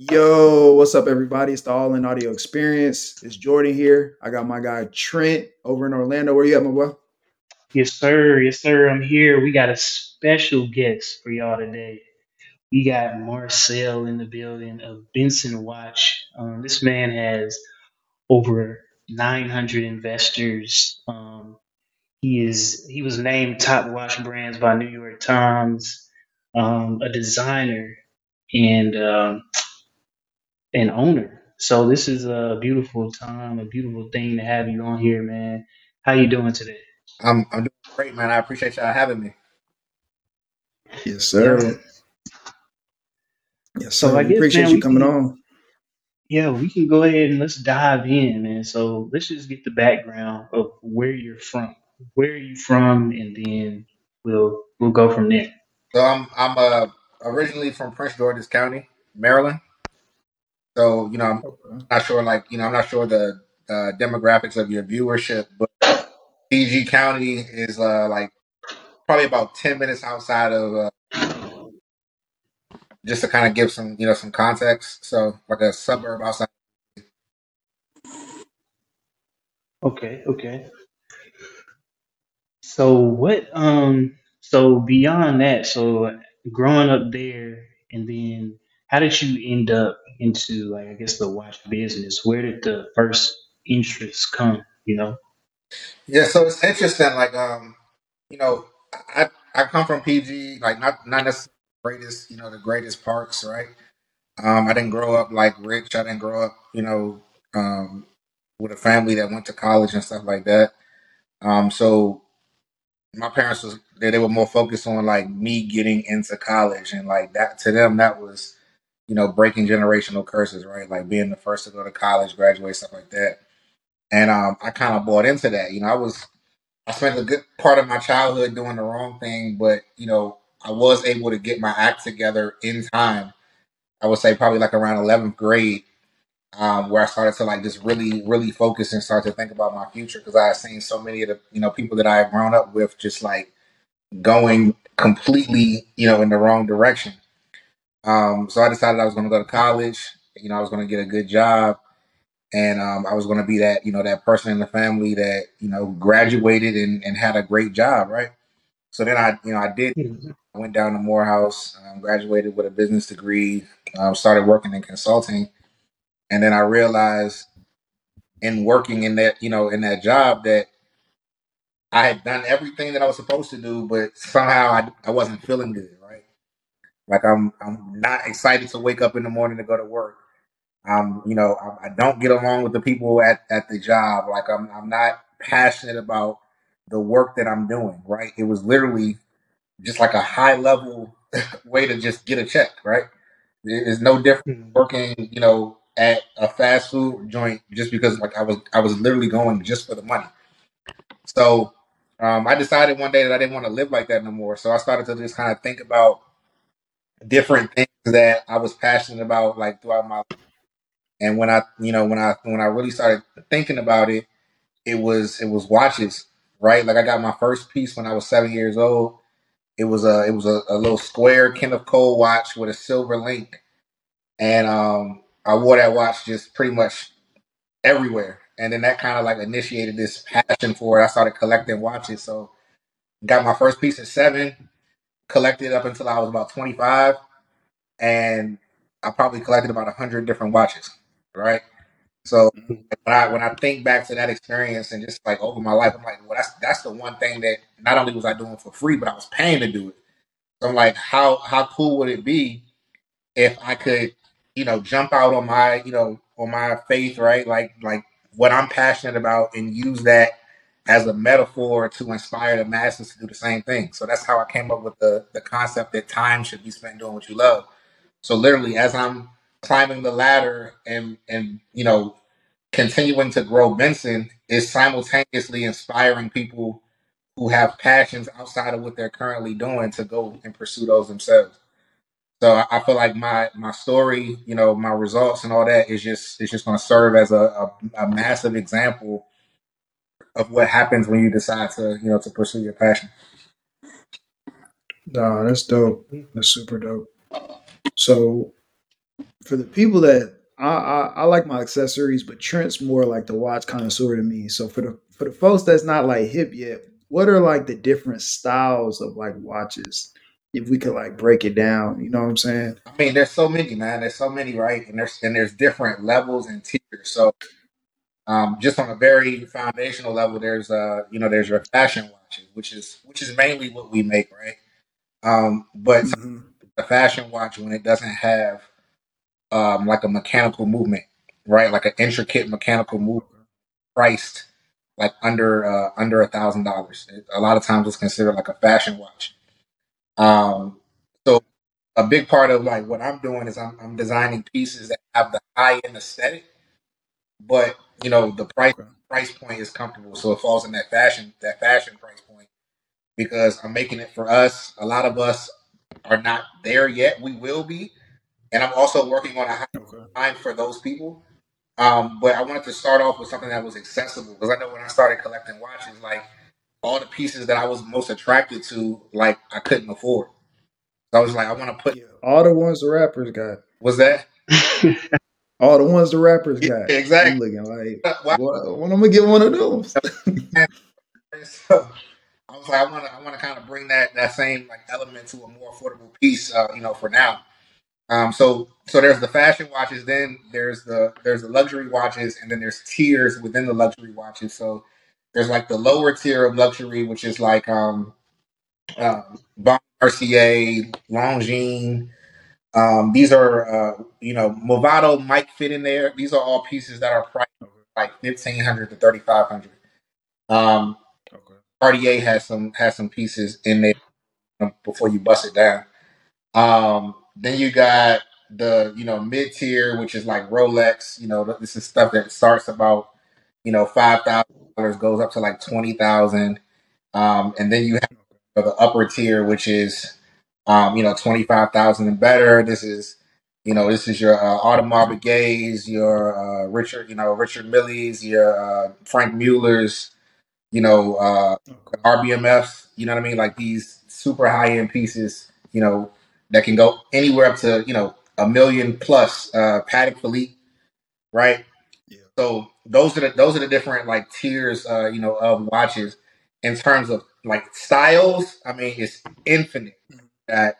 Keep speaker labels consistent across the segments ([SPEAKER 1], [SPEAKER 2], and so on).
[SPEAKER 1] Yo, what's up, everybody? It's the All In Audio Experience. It's Jordan here. I got my guy Trent over in Orlando. Where you at, my boy?
[SPEAKER 2] Yes, sir. Yes, sir. I'm here. We got a special guest for y'all today. We got Marcel in the building of Benson Watch. Um, this man has over 900 investors. Um, he is he was named top watch brands by New York Times. Um, a designer and um, an owner. So this is a beautiful time, a beautiful thing to have you on here, man. How you doing today?
[SPEAKER 3] I'm I'm doing great, man. I appreciate y'all having me.
[SPEAKER 1] Yes,
[SPEAKER 2] Yeah.
[SPEAKER 1] sir. Yes,
[SPEAKER 2] So
[SPEAKER 1] sir.
[SPEAKER 2] I
[SPEAKER 1] We
[SPEAKER 2] guess,
[SPEAKER 1] appreciate
[SPEAKER 2] man,
[SPEAKER 1] you
[SPEAKER 2] we
[SPEAKER 1] coming
[SPEAKER 2] can
[SPEAKER 1] on.
[SPEAKER 2] Yeah, we can go ahead and let's dive in, man. So let's just get the background of where you're from. Where are you from, and then we'll we'll go from there.
[SPEAKER 3] So I'm I'm uh originally from Prince George's County, Maryland. So you know I'm
[SPEAKER 1] Okay.
[SPEAKER 3] not sure like you know I'm not sure the uh, demographics of your viewership, but PG County is uh like probably about ten minutes outside of uh, just to kind of give some you know some context. So like a suburb outside.
[SPEAKER 2] Okay, okay. So what um so beyond that, so growing up there and then how did you end up into like I guess the watch business? Where did the first interest come, you know?
[SPEAKER 3] Yeah, so it's interesting. Like um you know I I come from PG, like not not necessarily the greatest you know the greatest parks, right? Um, I didn't grow up like rich. I didn't grow up, you know, um, with a family that went to college and stuff like that. Um, so my parents was they, they were more focused on like me getting into college and like that to them that was you know breaking generational curses, right? Like being the first to go to college, graduate, stuff like that. And um, I kind of bought into that. You know, I was I spent a good part of my childhood doing the wrong thing, but you know, I was able to get my act together in time. I would say probably like around 11th grade um, where I started to like just really, really focus and start to think about my future because I had seen so many of the you know people that I had grown up with just like going completely you know in the wrong direction. Um, so I decided I was going to go to college. You know, I was going to get a good job, and um, I was going to be that you know that person in the family that you know graduated and, and had a great job, right? So then I you know I did. I went down to Morehouse, um, graduated with a business degree, um, started working in consulting, and then I realized in working in that you know in that job that I had done everything that I was supposed to do, but somehow I, I wasn't feeling good? Like I'm I'm not excited to wake up in the morning to go to work. Um, you know, I, I don't get along with the people at, at the job. Like I'm I'm not passionate about the work that I'm doing, right? It was literally just like a high level way to just get a check, right? It's no different
[SPEAKER 2] Mhm.
[SPEAKER 3] working, you know, at a fast food joint just because like I was I was literally going just for the money. So um, I decided one day that I didn't want to live like that no more. So I started to just kind of think about different things that I was passionate about like throughout my life. And when I, you know, when I when I really started thinking about it, it was it was watches, right? Like I got my first piece when I was seven years old. It was a it was a, a little square Kenneth Cole watch with a silver link, and um, I wore that watch just pretty much everywhere. And then that kind of like initiated this passion for it. I started collecting watches. So got my first piece at seven, collected up until I was about 25. And I probably collected about 100 different watches, right? So mm-hmm. when I, when I think back to that experience and just like over my life, I'm like, well, that's that's the one thing that not only was I doing for free, but I was paying to do it. So I'm like, how how cool would it be if I could, you know, jump out on my, you know, on my faith, right? Like like what I'm passionate about and use that as a metaphor to inspire the masses to do the same thing. So that's how I came up with the the concept that time should be spent doing what you love. So literally as I'm climbing the ladder and and you know continuing to grow Benson is simultaneously inspiring people who have passions outside of what they're currently doing to go and pursue those themselves. So I, feel like my my story, you know, my results and all that is just is just going to serve as a, a, a massive example of what happens when you decide to you know to pursue your passion.
[SPEAKER 1] Nah, that's dope. That's super dope. So for the people that I, I, I like my accessories, but Trent's more like the watch connoisseur to me. So for the for the folks that's not like hip yet, what are like the different styles of like watches? If we could like break it down, you know what I'm saying?
[SPEAKER 3] I mean, there's so many, man. There's so many, right? And there's and there's different levels and tiers. So, um, just on a very foundational level, there's uh, you know, there's your fashion watches, which is which is mainly what we make, right? Um, but
[SPEAKER 1] hmm
[SPEAKER 3] the fashion watch when it doesn't have um like a mechanical movement, right? Like an intricate mechanical movement priced like under uh under a thousand dollars. A lot of times it's considered like a fashion watch. Um, so a big part of like what I'm doing is I'm, I'm designing pieces that have the high end aesthetic, but you know the price price point is comfortable, so it falls in that fashion that fashion price point because I'm making it for us. A lot of us are not there yet. We will be, and I'm also working on a high
[SPEAKER 1] Okay.
[SPEAKER 3] line for those people. Um, but I wanted to start off with something that was accessible because I know when I started collecting watches, like all the pieces that I was most attracted to, like I couldn't afford. So I was like, I want to put
[SPEAKER 1] Yeah. All the ones the rappers got.
[SPEAKER 3] was that
[SPEAKER 1] All the ones the rappers
[SPEAKER 3] yeah,
[SPEAKER 1] got. I'm
[SPEAKER 3] exactly.
[SPEAKER 1] looking like, what, when I'm gonna get one of those?
[SPEAKER 3] So I was like, I want to, I want to kind of bring that that same like element to a more affordable piece, uh, you know, for now. Um, so so there's the fashion watches, then there's the there's the luxury watches, and then there's tiers within the luxury watches. So there's like the lower tier of luxury, which is like um, um, Baume Mercier, Longines. Um, these are uh, you know Movado might fit in there. These are all pieces that are priced like fifteen hundred to thirty five hundred. Um,
[SPEAKER 1] Okay.
[SPEAKER 3] Cartier has some has some pieces in there before you bust it down. Um, then you got the you know mid tier, which is like Rolex. You know, this is stuff that starts about you know five thousand dollars, goes up to like twenty thousand. Um, and then you have the upper tier, which is um, you know twenty five thousand and better. This is you know this is your uh, Audemars Piguets, your uh, Richard you know Richard Mille's, your uh, Franck Muller's, you know uh,
[SPEAKER 1] Okay.
[SPEAKER 3] RBMFs. You know what I mean? Like these super high end pieces. You know that can go anywhere up to you know a million plus. Uh, Patek Philippe, right?
[SPEAKER 1] Yeah.
[SPEAKER 3] So those are the those are the different like tiers, uh, you know, of watches in terms of like styles. I mean, it's infinite. That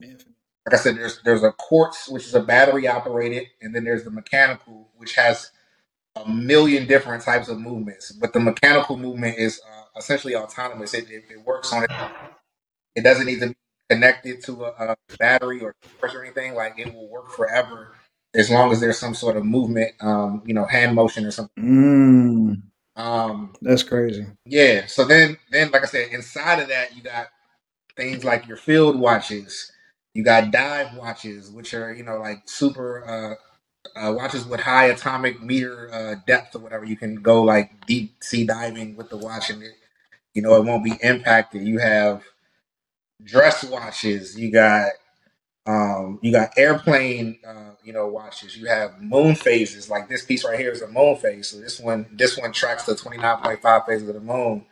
[SPEAKER 3] like I said, there's there's a quartz which is a battery operated, and then there's the mechanical which has a million different types of movements. But the mechanical movement is uh, essentially autonomous. It, it, it works on it. It doesn't need to be connected to a, a battery or or anything. Like it will work forever as long as there's some sort of movement, um, you know, hand motion or something.
[SPEAKER 1] Mm,
[SPEAKER 3] Um,
[SPEAKER 1] that's crazy.
[SPEAKER 3] yeah. So then, then like I said, inside of that, you got things like your field watches. You got dive watches, which are you know like super uh, uh, watches with high atomic meter uh, depth or whatever. You can go like deep sea diving with the watch, and it you know it won't be impacted. You have dress watches. You got um, you got airplane uh, you know watches. You have moon phases. Like this piece right here is a moon phase. So this one this one tracks the twenty nine point five phases of the moon.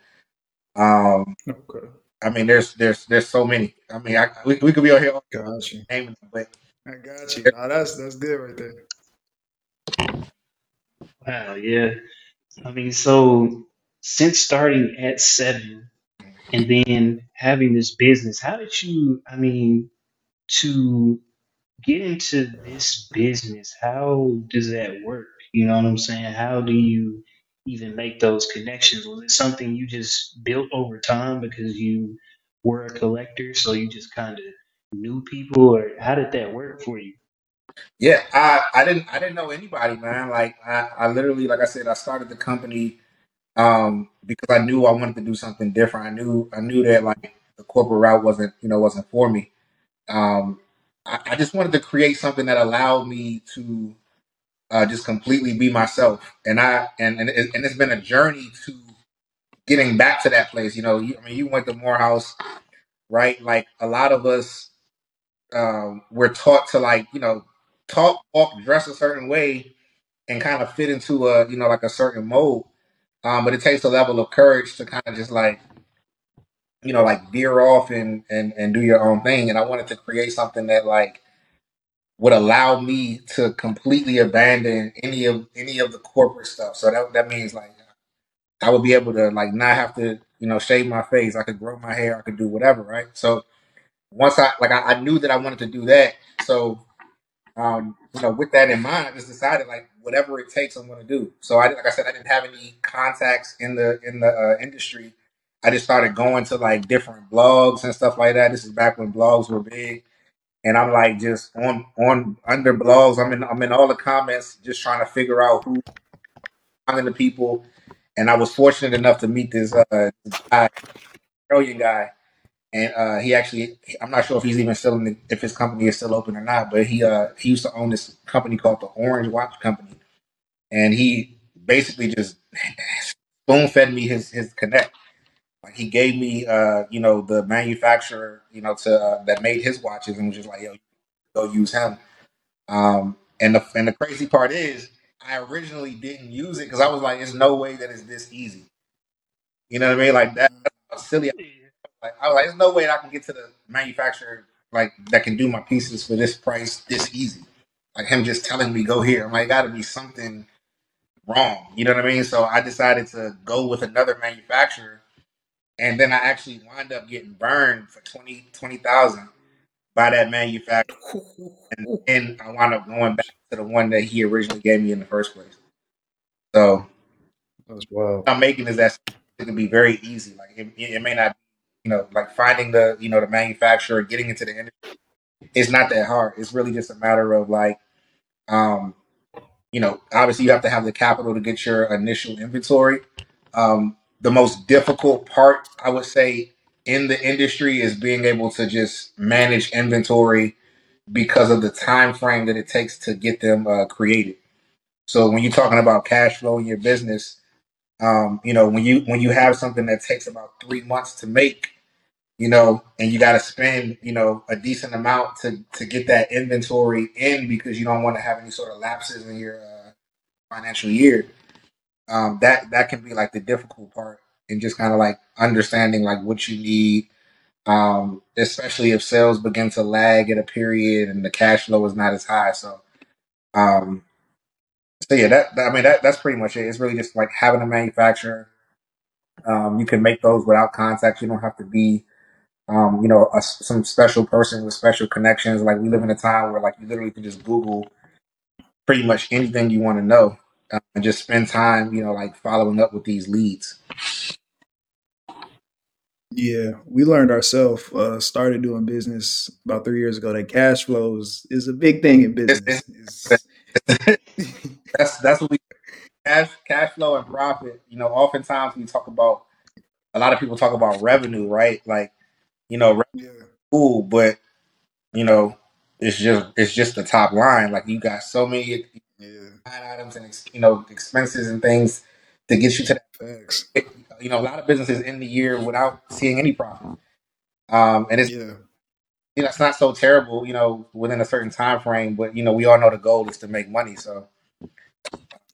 [SPEAKER 3] Um,
[SPEAKER 1] Okay.
[SPEAKER 3] I mean, there's there's there's so many. I mean, I, we, we could be on here all
[SPEAKER 1] Got you.
[SPEAKER 3] naming them, but
[SPEAKER 1] I got you. No, that's that's good right there.
[SPEAKER 2] Wow, yeah. I mean, so since starting at seven and then having this business, how did you, I mean, to get into this business, how does that work? You know what I'm saying? How do you even make those connections? Was it something you just built over time because you were a collector, so you just kind of knew people, or how did that work for you?
[SPEAKER 3] yeah, I I didn't I didn't know anybody, man. Like I, I literally, like I said, I started the company um because I knew I wanted to do something different. I knew I knew that like the corporate route wasn't you know wasn't for me. Um, I, I just wanted to create something that allowed me to uh, just completely be myself, and I and and, it, and it's been a journey to getting back to that place. You know, you, I mean, you went to Morehouse, right? Like a lot of us, um, we're taught to like you know talk, walk, dress a certain way, and kind of fit into a you know like a certain mold. Um, but it takes a level of courage to kind of just like you know like veer off and and and do your own thing. And I wanted to create something that like would allow me to completely abandon any of any of the corporate stuff. So that that means like I would be able to like not have to you know shave my face. I could grow my hair. I could do whatever. Right. So once I like I, I knew that I wanted to do that. So um, you know, with that in mind, I just decided like whatever it takes, I'm going to do. So I, like I said, I didn't have any contacts in the in the uh, industry. I just started going to like different blogs and stuff like that. This is back when blogs were big, and I'm like just on on under blogs. I'm in I'm in all the comments, just trying to figure out who I'm the people. And I was fortunate enough to meet this uh, guy, Australian guy, and uh, he actually I'm not sure if he's even still in the, if his company is still open or not, but he uh he used to own this company called the Orange Watch Company, and he basically just spoon fed me his his connect. Like he gave me uh you know the manufacturer you know to uh, that made his watches and was just like yo go use him. Um and the and the crazy part is I originally didn't use it because I was like, there's no way that it's this easy. You know what I mean? Like that, that's silly like I was like, there's no way that I can get to the manufacturer like that can do my pieces for this price this easy. Like him just telling me go here. I'm like, got to be something wrong. You know what I mean? So I decided to go with another manufacturer, and then I actually wind up getting burned for 20 20,000 by that manufacturer, and then I wound up going back to the one that he originally gave me in the first place. So
[SPEAKER 1] That's wild.
[SPEAKER 3] I'm making is that it can be very easy. Like it, it may not be, you know, like finding the, you know, the manufacturer, getting into the industry, it's not that hard. It's really just a matter of like, um, you know, obviously you have to have the capital to get your initial inventory. Um, the most difficult part, I would say, in the industry is being able to just manage inventory because of the time frame that it takes to get them uh, created. So when you're talking about cash flow in your business, um, you know, when you when you have something that takes about three months to make, you know, and you got to spend, you know, a decent amount to to get that inventory in because you don't want to have any sort of lapses in your uh, financial year. Um, that that can be like the difficult part, and just kind of like understanding like what you need, um, especially if sales begin to lag at a period and the cash flow is not as high. So, um, so yeah, that, that I mean that that's pretty much it. It's really just like having a manufacturer. Um, you can make those without contacts. You don't have to be, um, you know, a, some special person with special connections. Like we live in a time where like you literally can just Google pretty much anything you want to know uh, and just spend time, you know, like following up with these leads.
[SPEAKER 1] Yeah, we learned ourselves. Uh, started doing business about three years ago. That cash flows is a big thing in business.
[SPEAKER 3] that's that's what we cash cash flow and profit. You know, oftentimes we talk about a lot of people talk about revenue, right? Like, you know, revenue
[SPEAKER 1] yeah,
[SPEAKER 3] cool, but you know, it's just it's just the top line. Like you got so many
[SPEAKER 1] yeah,
[SPEAKER 3] line items and ex- you know expenses and things to get you to that.
[SPEAKER 1] facts.
[SPEAKER 3] You know, a lot of businesses end the year without seeing any profit. Um, and it's
[SPEAKER 1] Yeah,
[SPEAKER 3] you know it's not so terrible, you know, within a certain time frame. But you know, we all know the goal is to make money. So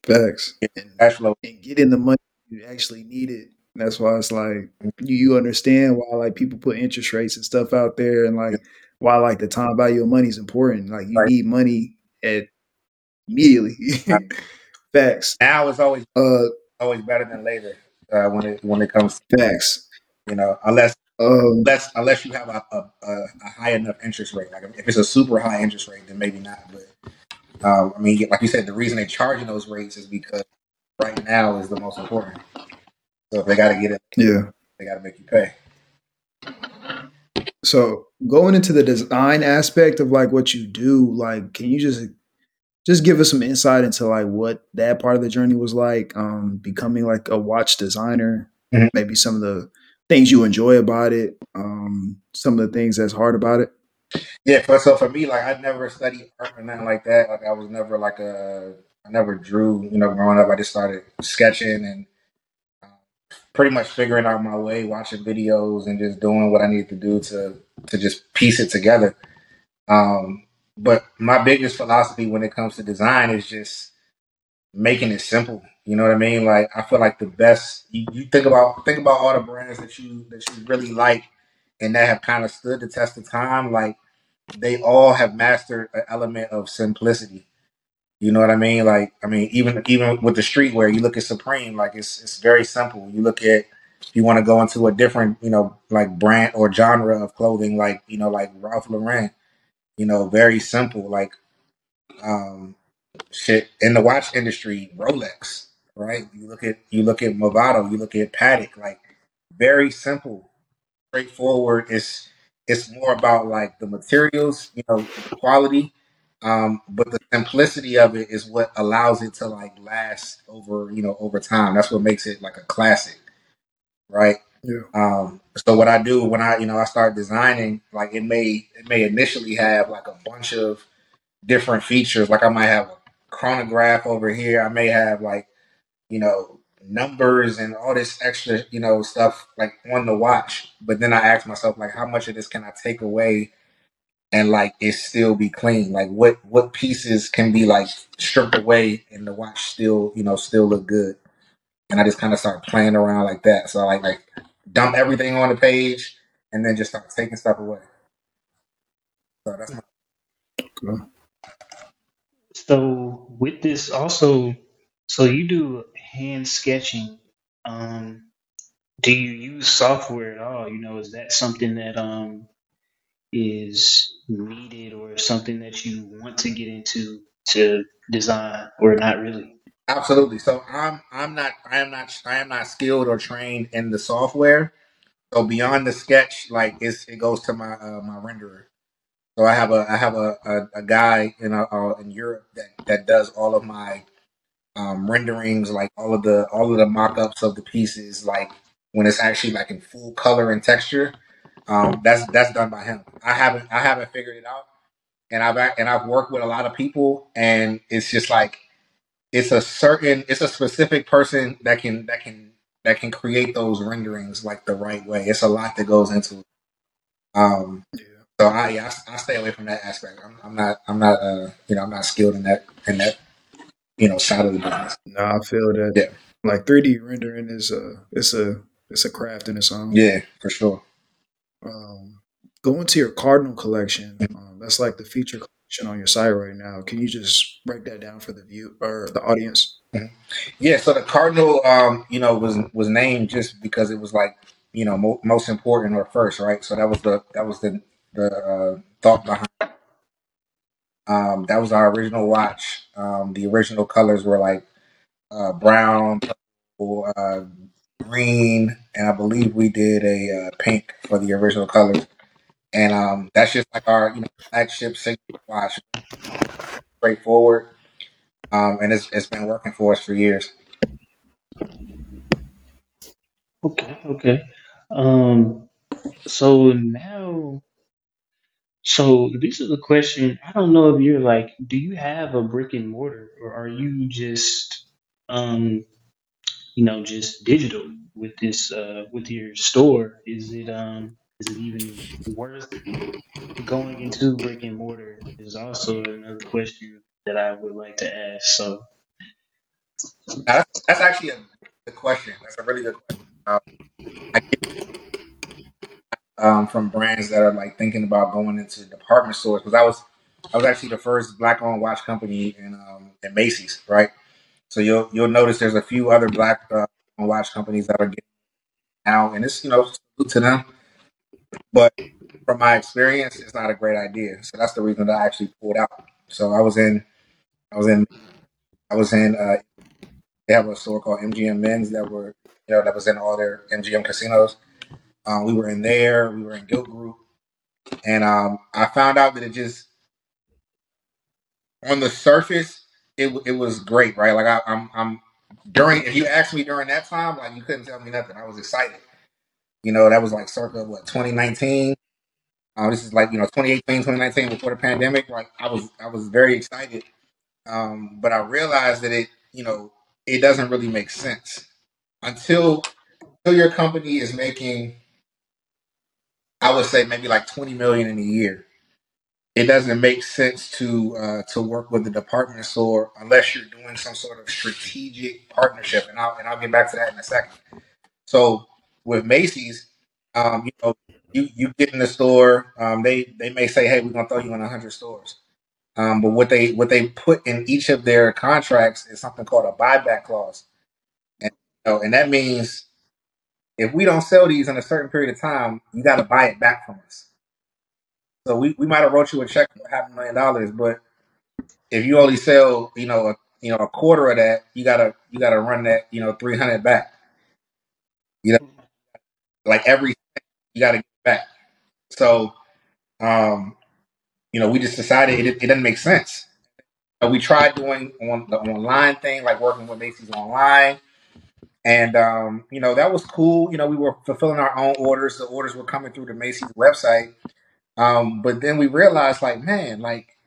[SPEAKER 1] facts. And
[SPEAKER 3] cash flow.
[SPEAKER 1] and getting the money you actually need it. That's why it's like you, you understand why like people put interest rates and stuff out there, and like why like the time value of money is important. Like you
[SPEAKER 3] Right.
[SPEAKER 1] need money at immediately. facts.
[SPEAKER 3] Now it's always
[SPEAKER 1] Uh,
[SPEAKER 3] always better than later uh, when it when it comes.
[SPEAKER 1] To facts.
[SPEAKER 3] You know, unless
[SPEAKER 1] Um,
[SPEAKER 3] unless unless you have a, a, a, a high enough interest rate. Like if it's a super high interest rate, then maybe not. But um, I mean, like you said, the reason they're charging those rates is because right now is the most important. So if they got to get it,
[SPEAKER 1] yeah.
[SPEAKER 3] they got to make you pay.
[SPEAKER 1] So going into the design aspect of like what you do, like can you just just give us some insight into like what that part of the journey was like, um, becoming like a watch designer,
[SPEAKER 3] Mhm.
[SPEAKER 1] maybe some of the things you enjoy about it, um, some of the things that's hard about it.
[SPEAKER 3] Yeah. For, so for me, like I never studied art or nothing like that. Like I was never like a I never drew. You know, growing up, I just started sketching and uh, pretty much figuring out my way, watching videos and just doing what I needed to do to to just piece it together. Um, but my biggest philosophy when it comes to design is just making it simple. You know what I mean? Like I feel like the best you, you think about think about all the brands that you that you really like and that have kind of stood the test of time. Like they all have mastered an element of simplicity. You know what I mean? Like, I mean, even even with the streetwear, you look at Supreme, like it's it's very simple. You look at if you want to go into a different, you know, like brand or genre of clothing, like you know, like Ralph Lauren, you know, very simple. Like, um, shit in the watch industry, Rolex, right? You look at you look at Movado, you look at Patek, like very simple, straightforward. It's it's more about like the materials, you know, quality, um, but the simplicity of it is what allows it to like last over, you know, over time. That's what makes it like a classic, right?
[SPEAKER 1] Yeah.
[SPEAKER 3] Um, so what I do when I, you know, I start designing, like it may it may initially have like a bunch of different features. Like I might have a chronograph over here. I may have like, you know, numbers and all this extra, you know, stuff like on the watch. But then I ask myself, like, how much of this can I take away and like it still be clean? Like what what pieces can be like stripped away and the watch still, you know, still look good? And I just kind of start playing around like that. So like like dump everything on the page and then just start taking stuff away. So that's my.
[SPEAKER 2] So with this also, so you do hand sketching. Um, do you use software at all? You know, is that something that um is needed or something that you want to get into to design or not really?
[SPEAKER 3] Absolutely. So I'm I'm not I am not I am not skilled or trained in the software. So beyond the sketch, like it's it goes to my uh, my renderer. So I have a I have a, a, a guy in uh, uh, in Europe that that does all of my um, renderings, like all of the all of the mock-ups of the pieces, like when it's actually like in full color and texture. Um, that's that's done by him. I haven't I haven't figured it out, and I've and I've worked with a lot of people, and it's just like it's a certain it's a specific person that can that can that can create those renderings like the right way. It's a lot that goes into it. Um,
[SPEAKER 1] Yeah.
[SPEAKER 3] so I yeah, I, I stay away from that aspect. I'm, I'm not I'm not uh you know I'm not skilled in that in that you know side of the business.
[SPEAKER 1] No, I feel that.
[SPEAKER 3] Yeah.
[SPEAKER 1] Like 3D rendering is a it's a it's a craft in its own.
[SPEAKER 3] Yeah, for sure.
[SPEAKER 1] Um, going to your Cardinal collection, um, that's like the feature on your side right now. Can you just break that down for the view or the audience?
[SPEAKER 3] Yeah, so the Cardinal, um, you know, was was named just because it was like, you know, mo- most important or first, right? So that was the that was the the uh, thought behind. it. Um, that was our original watch. Um, the original colors were like uh, brown, purple, uh, green, and I believe we did a uh, pink for the original colors. And um, that's just like our you know flagship signature watch, straightforward. Um, and it's it's been working for us for years.
[SPEAKER 2] Okay, okay. Um, so now, so this is a question. I don't know if you're like, do you have a brick and mortar, or are you just, um, you know, just digital with this, uh, with your store? Is it, um, is it even worth going into brick and mortar? Is also another question that I would like to ask. So,
[SPEAKER 3] that's, that's actually a good question. That's a really good question. Um, I um, from brands that are like thinking about going into department stores because I was I was actually the first black owned watch company in um, in Macy's, right? So you'll you'll notice there's a few other black uh, watch companies that are getting out, and it's you know to them. But from my experience, it's not a great idea. So that's the reason that I actually pulled out. So I was in I was in I was in uh, they have a store called MGM Men's that were you know that was in all their MGM casinos. Um, we were in there. We were in Gilt Groupe, and um, I found out that it just on the surface it it was great, right? Like I, I'm I'm during if you asked me during that time, like you couldn't tell me nothing. I was excited. You know, that was like circa what 2019. Uh, this is like you know 2018, 2019 before the pandemic. Like I was I was very excited, um, but I realized that it you know it doesn't really make sense until until your company is making I would say maybe like 20 million in a year. It doesn't make sense to uh, to work with the department store unless you're doing some sort of strategic partnership, and I'll and I'll get back to that in a second. So with Macy's, um, you know, you you get in the store, um, they they may say, hey, we're gonna throw you in hundred stores. Um, but what they what they put in each of their contracts is something called a buyback clause, and you know, and that means if we don't sell these in a certain period of time, you got to buy it back from us. So we, we might have wrote you a check for half a million dollars, but if you only sell, you know, a you know a quarter of that, you gotta you gotta run that you know three hundred back. You know, like every you gotta get back. So, um, you know, we just decided it, it doesn't make sense. We tried doing on the online thing, like working with Macy's online, and um, you know that was cool. You know, we were fulfilling our own orders. The orders were coming through the Macy's website, um, but then we realized, like, man, like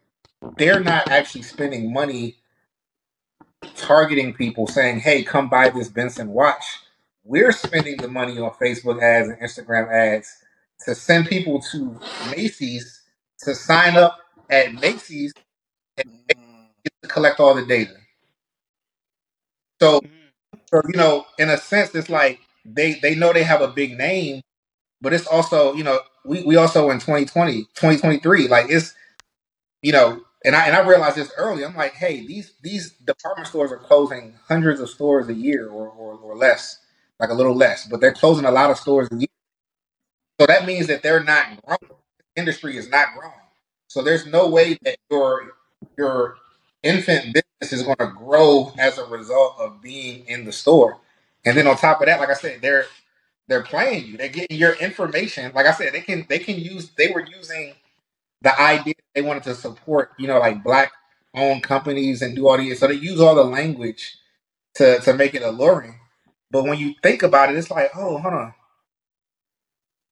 [SPEAKER 3] they're not actually spending money targeting people, saying, "Hey, come buy this Benson watch." We're spending the money on Facebook ads and Instagram ads to send people to Macy's to sign up at Macy's and get to collect all the data. So, mm-hmm. so you know, in a sense, it's like they they know they have a big name, but it's also you know we we also in 2020 2023 like it's you know and I and I realized this early. I'm like, hey, these these department stores are closing hundreds of stores a year or, or, or less, like a little less, but they're closing a lot of stores. So that means that they're not growing. The industry is not growing. So there's no way that your your infant business is going to grow as a result of being in the store. And then on top of that, like I said, they're they're playing you. They're getting your information. Like I said, they can they can use. They were using the idea they wanted to support, you know, like black owned companies and do all these. So they use all the language to to make it alluring. But when you think about it, it's like, oh, hold on.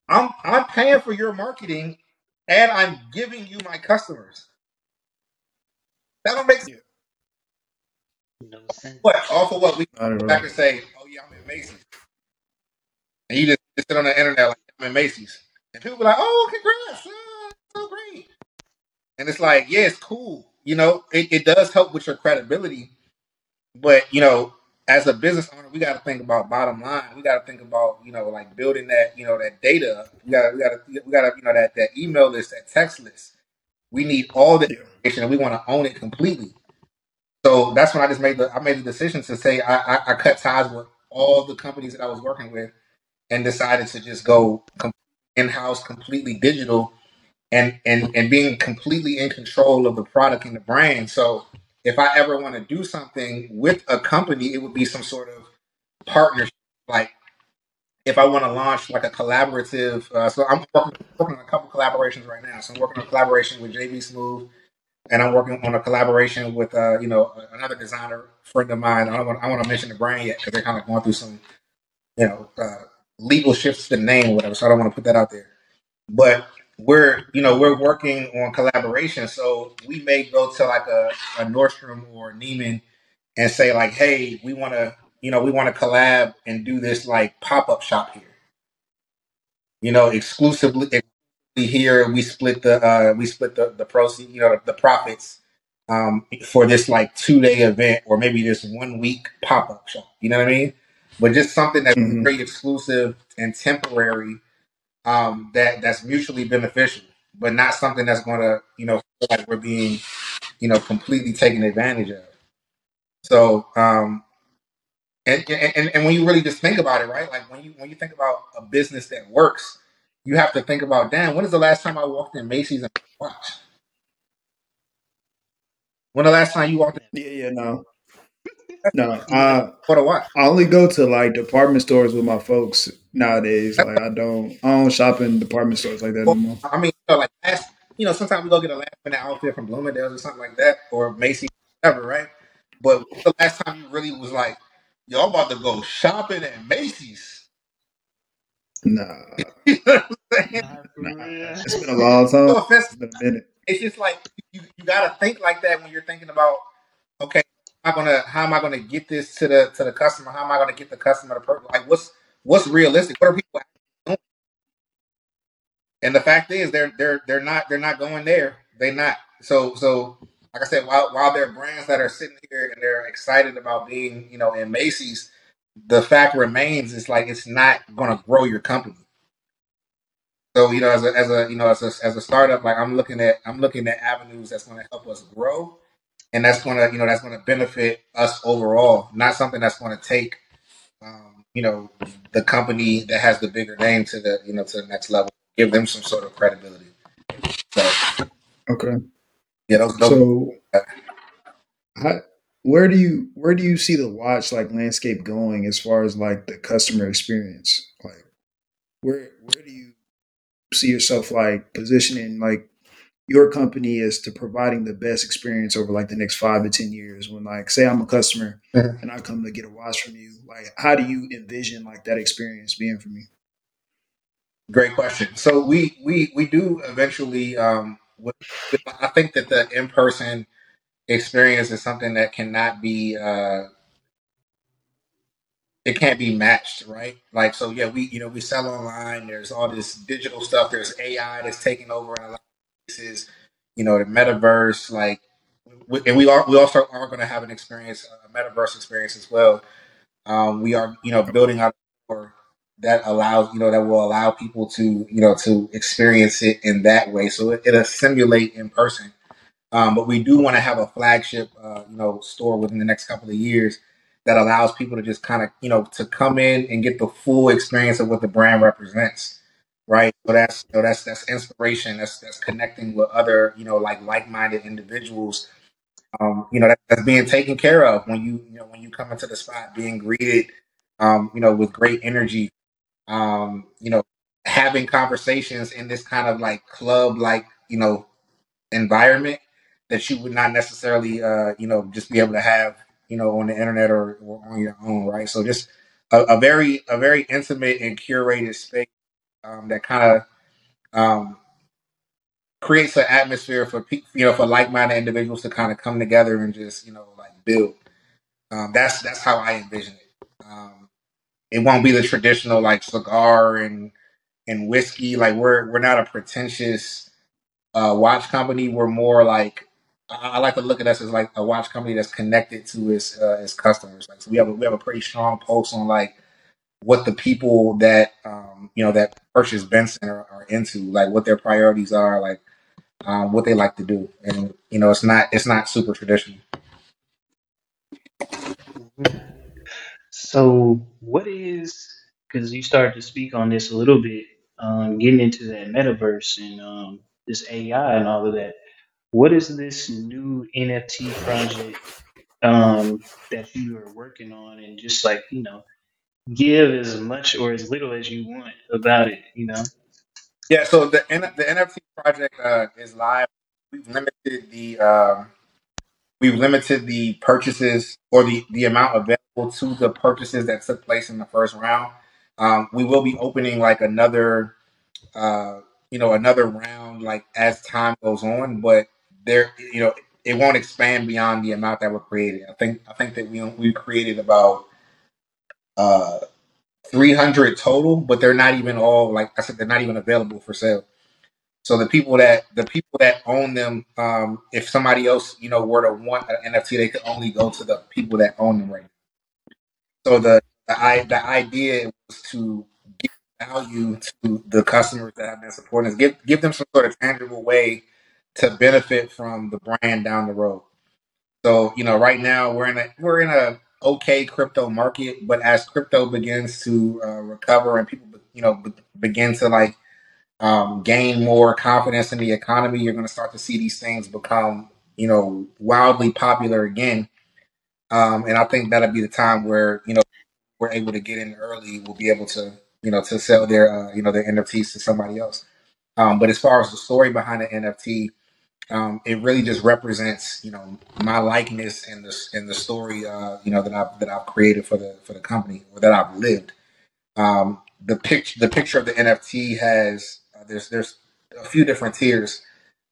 [SPEAKER 3] I'm I'm paying for your marketing and I'm giving you my customers. That don't make sense.
[SPEAKER 2] No sense.
[SPEAKER 3] What off of what we
[SPEAKER 1] Not at
[SPEAKER 3] back and say, oh yeah, I'm in Macy's, and you just sit on the internet like I'm in Macy's, and people be like, oh, congrats, so great, and it's like, yeah, it's cool, you know, it, it does help with your credibility, but you know, as a business owner, we got to think about bottom line. We got to think about you know like building that you know that data. We got we got to we got to you know that that email list, that text list. We need all the
[SPEAKER 1] Yeah.
[SPEAKER 3] information, and we want to own it completely. So that's when I just made the I made the decision to say I, I, I cut ties with all the companies that I was working with and decided to just go com- in house, completely digital, and and and being completely in control of the product and the brand. So if I ever want to do something with a company, it would be some sort of partnership. Like if I want to launch like a collaborative, uh, so I'm working, working on a couple collaborations right now. So I'm working on a collaboration with JB Smoove, and I'm working on a collaboration with uh, you know another designer friend of mine. I don't want I want to mention the brand yet because they're kind of going through some you know uh, legal shifts to name or whatever. So I don't want to put that out there. But we're you know we're working on collaboration, so we may go to like a, a Nordstrom or Neiman and say like, hey, we want to you know we want to collab and do this like pop up shop here. You know, exclusively here we split the uh, we split the the proceeds you know the, the profits um, for this like two day event or maybe this one week pop up shop. You know what I mean? But just something that's
[SPEAKER 1] Mhm.
[SPEAKER 3] very exclusive and temporary um, that that's mutually beneficial, but not something that's going to you know like we're being you know completely taken advantage of. So um, and, and and when you really just think about it, right? Like when you when you think about a business that works, you have to think about, damn, when is the last time I walked in Macy's and watch? When the last time you walked in
[SPEAKER 1] Yeah, yeah, no, no. Uh,
[SPEAKER 3] for a watch?
[SPEAKER 1] I only go to like department stores with my folks nowadays. Like I don't, I don't shop in department stores like that
[SPEAKER 3] Well,
[SPEAKER 1] anymore.
[SPEAKER 3] I mean, you know, like last, you know, sometimes we go get a last minute outfit from Bloomingdale's or something like that, or Macy's, whatever, right? But the last time you really was like, yo, I'm about to go shopping at Macy's?
[SPEAKER 1] Nah,
[SPEAKER 3] you know what I'm saying?
[SPEAKER 2] Nah, for
[SPEAKER 1] nah.
[SPEAKER 2] real.
[SPEAKER 1] It's been a long time.
[SPEAKER 3] No.
[SPEAKER 1] It's been a minute.
[SPEAKER 3] It's just like you, you got to think like that when you're thinking about, okay, how am I gonna how am I gonna get this to the to the customer? How am I gonna get the customer to purchase? Like, what's what's realistic? What are people doing? And the fact is, they're they're they're not they're not going there. They're not. So so like I said, while while there are brands that are sitting here and they're excited about being you know in Macy's, the fact remains it's like it's not to grow your company. So you know, as a as a you know as a as a startup, like I'm looking at I'm looking at avenues that's going to help us grow, and that's going to you know that's going to benefit us overall. Not something that's going to take um, you know the company that has the bigger name to the you know to the next level, give them some sort of credibility. So
[SPEAKER 1] Okay.
[SPEAKER 3] yeah, those, those
[SPEAKER 1] So, how, where do you where do you see the watch like landscape going as far as like the customer experience? Like, where where do you see yourself like positioning like your company is to providing the best experience over like the next five to ten years? When like say I'm a customer
[SPEAKER 3] Mhm.
[SPEAKER 1] and I come to get a watch from you, like how do you envision like that experience being for me?
[SPEAKER 3] Great question. So we we we do eventually. Um, I think that the in person experience is something that cannot be. Uh, it can't be matched, right? Like so, yeah. We you know we sell online. There's all this digital stuff. There's AI that's taking over in a lot cases. You know the metaverse, like, and we are we also are going to have an experience, a metaverse experience as well. Um, we are you know building out that allows you know that will allow people to you know to experience it in that way. So it, it'll simulate in person. Um, but we do want to have a flagship, uh, you know, store within the next couple of years that allows people to just kind of, you know, to come in and get the full experience of what the brand represents, right? So that's, you know, that's that's inspiration. That's that's connecting with other, you know, like like-minded individuals. Um, you know, that, that's being taken care of when you, you know, when you come into the spot, being greeted, um, you know, with great energy. Um, you know, having conversations in this kind of like club, like you know, environment that you would not necessarily, uh, you know, just be able to have, you know, on the internet or, or on your own, right? So just a, a very, a very intimate and curated space um, that kind of um, creates an atmosphere for people, you know, for like-minded individuals to kind of come together and just, you know, like build. Um, that's that's how I envision it. Um, it won't be the traditional like cigar and and whiskey. Like we're we're not a pretentious uh, watch company. We're more like I, I like to look at us as like a watch company that's connected to its uh, its customers. Like so we have a, we have a pretty strong pulse on like what the people that um, you know that purchase Benson are, are into, like what their priorities are, like um, what they like to do, and you know it's not it's not super traditional.
[SPEAKER 2] So, what is because you started to speak on this a little bit, um, getting into that metaverse and um, this AI and all of that. What is this new NFT project um, that you are working on, and just like you know, give as much or as little as you want about it. You know.
[SPEAKER 3] Yeah, so the the NFT project uh, is live. We've limited the um, we've limited the purchases or the the amount available to the purchases that took place in the first round. Um, we will be opening like another uh, you know another round like as time goes on, but there you know it won't expand beyond the amount that were created. I think I think that we we created about uh 300 total, but they're not even all like I said they're not even available for sale. So the people that the people that own them, um, if somebody else you know were to want an NFT, they could only go to the people that own them right. So the the, I, the idea was to give value to the customers that have been supporting us, give give them some sort of tangible way to benefit from the brand down the road. So you know, right now we're in a we're in a okay crypto market, but as crypto begins to uh, recover and people you know be- begin to like um, gain more confidence in the economy, you're going to start to see these things become you know wildly popular again. Um, and I think that'll be the time where you know we're able to get in early, we'll be able to, you know, to sell their, uh, you know, their NFTs to somebody else. Um, but as far as the story behind the NFT, um, it really just represents, you know, my likeness and the and the story, uh, you know, that I've that I've created for the for the company or that I've lived. Um, the picture the picture of the NFT has uh, there's there's a few different tiers,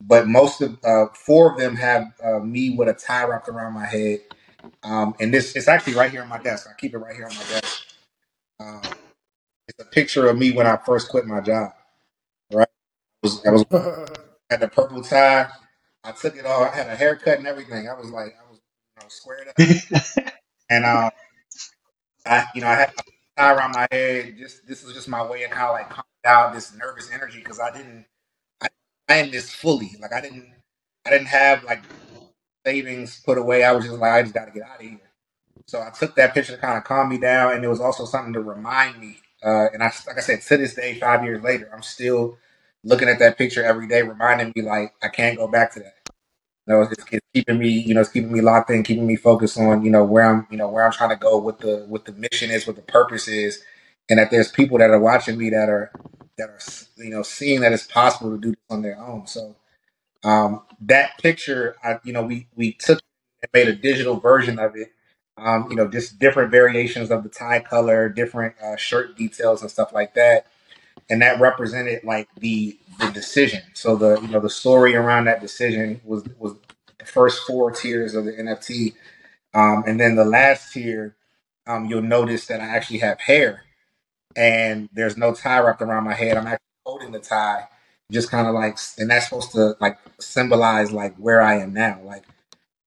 [SPEAKER 3] but most of uh, four of them have uh, me with a tie wrapped around my head. Um, and this it's actually right here on my desk. I keep it right here on my desk. Um, it's a picture of me when I first quit my job. Right, I was, I was had the purple tie. I took it all. I had a haircut and everything. I was like, I was you know, squared up, and um, I you know I had a tie around my head. Just this was just my way and how like confident out this nervous energy because I didn't I planned this fully. Like I didn't I didn't have like savings put away. I was just like I just got to get out of here. So I took that picture to kind of calm me down, and it was also something to remind me. Uh, and I, like I said, to this day, five years later, I'm still looking at that picture every day, reminding me like I can't go back to that. You know, it's, it's keeping me, you know, it's keeping me locked in, keeping me focused on, you know, where I'm, you know, where I'm trying to go, what the what the mission is, what the purpose is, and that there's people that are watching me that are that are, you know, seeing that it's possible to do this on their own. So um, that picture, I, you know, we we took and made a digital version of it. Um, you know, just different variations of the tie color, different uh, shirt details and stuff like that, and that represented like the the decision. So the you know the story around that decision was was the first four tiers of the NFT, um, and then the last tier, um, you'll notice that I actually have hair, and there's no tie wrapped around my head. I'm actually holding the tie, just kind of like, and that's supposed to like symbolize like where I am now, like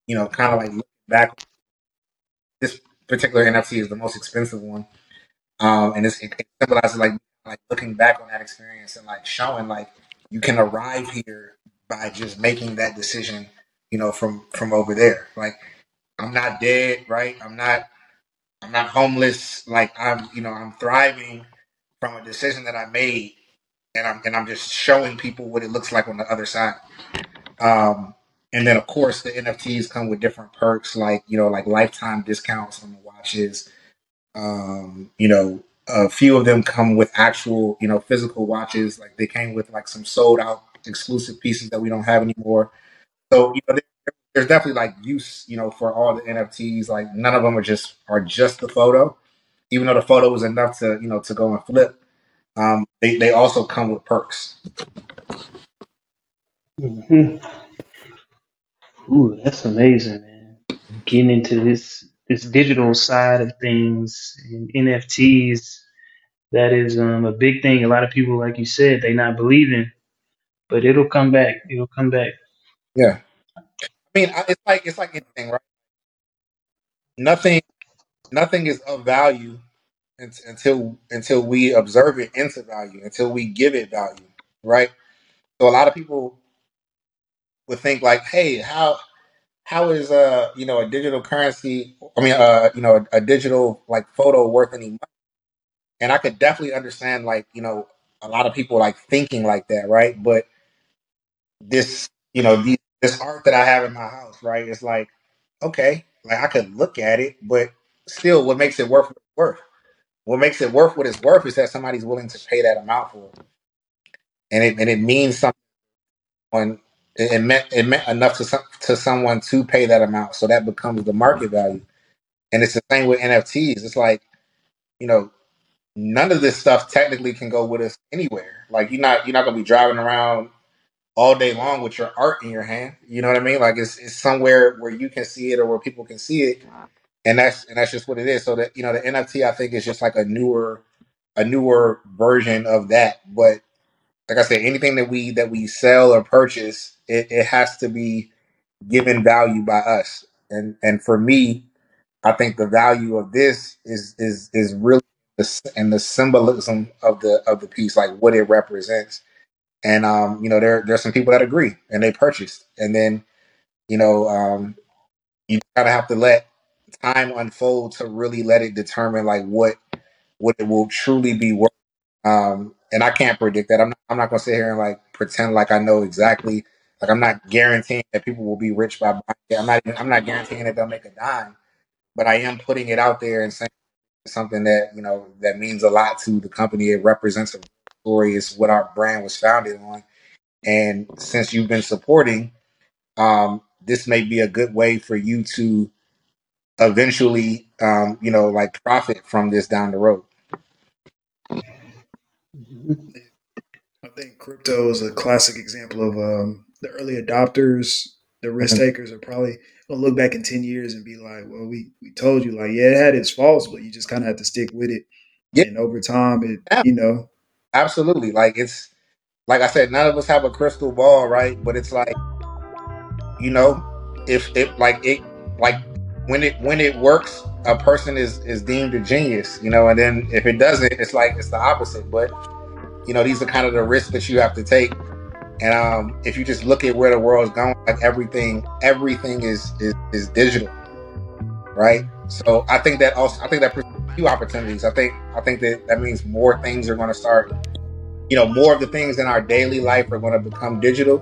[SPEAKER 3] you know, kind of like back. This particular NFT is the most expensive one, um, and it's, it, it symbolizes like like looking back on that experience and like showing like you can arrive here by just making that decision, you know, from from over there. Like I'm not dead, right? I'm not I'm not homeless. Like I'm, you know, I'm thriving from a decision that I made, and I'm and I'm just showing people what it looks like on the other side. Um, and then of course the NFTs come with different perks, like you know, like lifetime discounts on the watches. Um, you know, a few of them come with actual, you know, physical watches. Like they came with like some sold out exclusive pieces that we don't have anymore. So you know, there, there's definitely like use, you know, for all the NFTs. Like none of them are just are just the photo, even though the photo was enough to you know to go and flip. Um, they they also come with perks.
[SPEAKER 2] hmm Ooh, that's amazing, man. Getting into this this digital side of things and NFTs, that is um, a big thing. A lot of people, like you said, they not believing, but it'll come back. It'll come back.
[SPEAKER 3] Yeah, I mean, it's like it's like anything, right? Nothing nothing is of value until until we observe it into value, until we give it value, right? So a lot of people would think like, hey, how how is uh you know a digital currency? I mean, uh you know a, a digital like photo worth any money? And I could definitely understand like you know a lot of people like thinking like that, right? But this you know these, this art that I have in my house, right? It's like okay, like I could look at it, but still, what makes it worth worth? What makes it worth what it's worth is that somebody's willing to pay that amount for it, and it and it means something. It, it meant it meant enough to some, to someone to pay that amount, so that becomes the market value. And it's the same with NFTs. It's like you know none of this stuff technically can go with us anywhere. Like you're not you're not gonna be driving around all day long with your art in your hand. You know what I mean? Like it's it's somewhere where you can see it or where people can see it, and that's and that's just what it is. So that you know the NFT I think is just like a newer a newer version of that. But like I said, anything that we that we sell or purchase, it, it has to be given value by us. And and for me, I think the value of this is is is really the, and the symbolism of the of the piece, like what it represents. And um, you know, there there's some people that agree and they purchased, and then you know, um, you kind of have to let time unfold to really let it determine like what what it will truly be worth. Um, and I can't predict that. I'm not, I'm not gonna sit here and like pretend like I know exactly. Like I'm not guaranteeing that people will be rich by buying it. I'm not. I'm not guaranteeing that they'll make a dime. But I am putting it out there and saying something that you know that means a lot to the company. It represents a story. It's what our brand was founded on. And since you've been supporting, um, this may be a good way for you to eventually, um, you know, like profit from this down the road.
[SPEAKER 2] Mhm.
[SPEAKER 1] I think crypto is a classic example of um, the early adopters, the risk
[SPEAKER 3] Mhm.
[SPEAKER 1] takers are probably gonna look back in ten years and be like, "Well, we we told you, like, yeah, it had its faults, but you just kind of have to stick with it."
[SPEAKER 3] Yeah,
[SPEAKER 1] And over time, it
[SPEAKER 3] yeah,
[SPEAKER 1] you know,
[SPEAKER 3] absolutely. Like it's like I said, none of us have a crystal ball, right? But it's like you know, if it like it like when it when it works, a person is is deemed a genius, you know, and then if it doesn't, it's like it's the opposite. But you know, these are kind of the risks that you have to take. And um, if you just look at where the world's going, like everything, everything is is, is digital, right? So I think that also, I think that presents few opportunities. I think I think that that means more things are going to start. You know, more of the things in our daily life are going to become digital,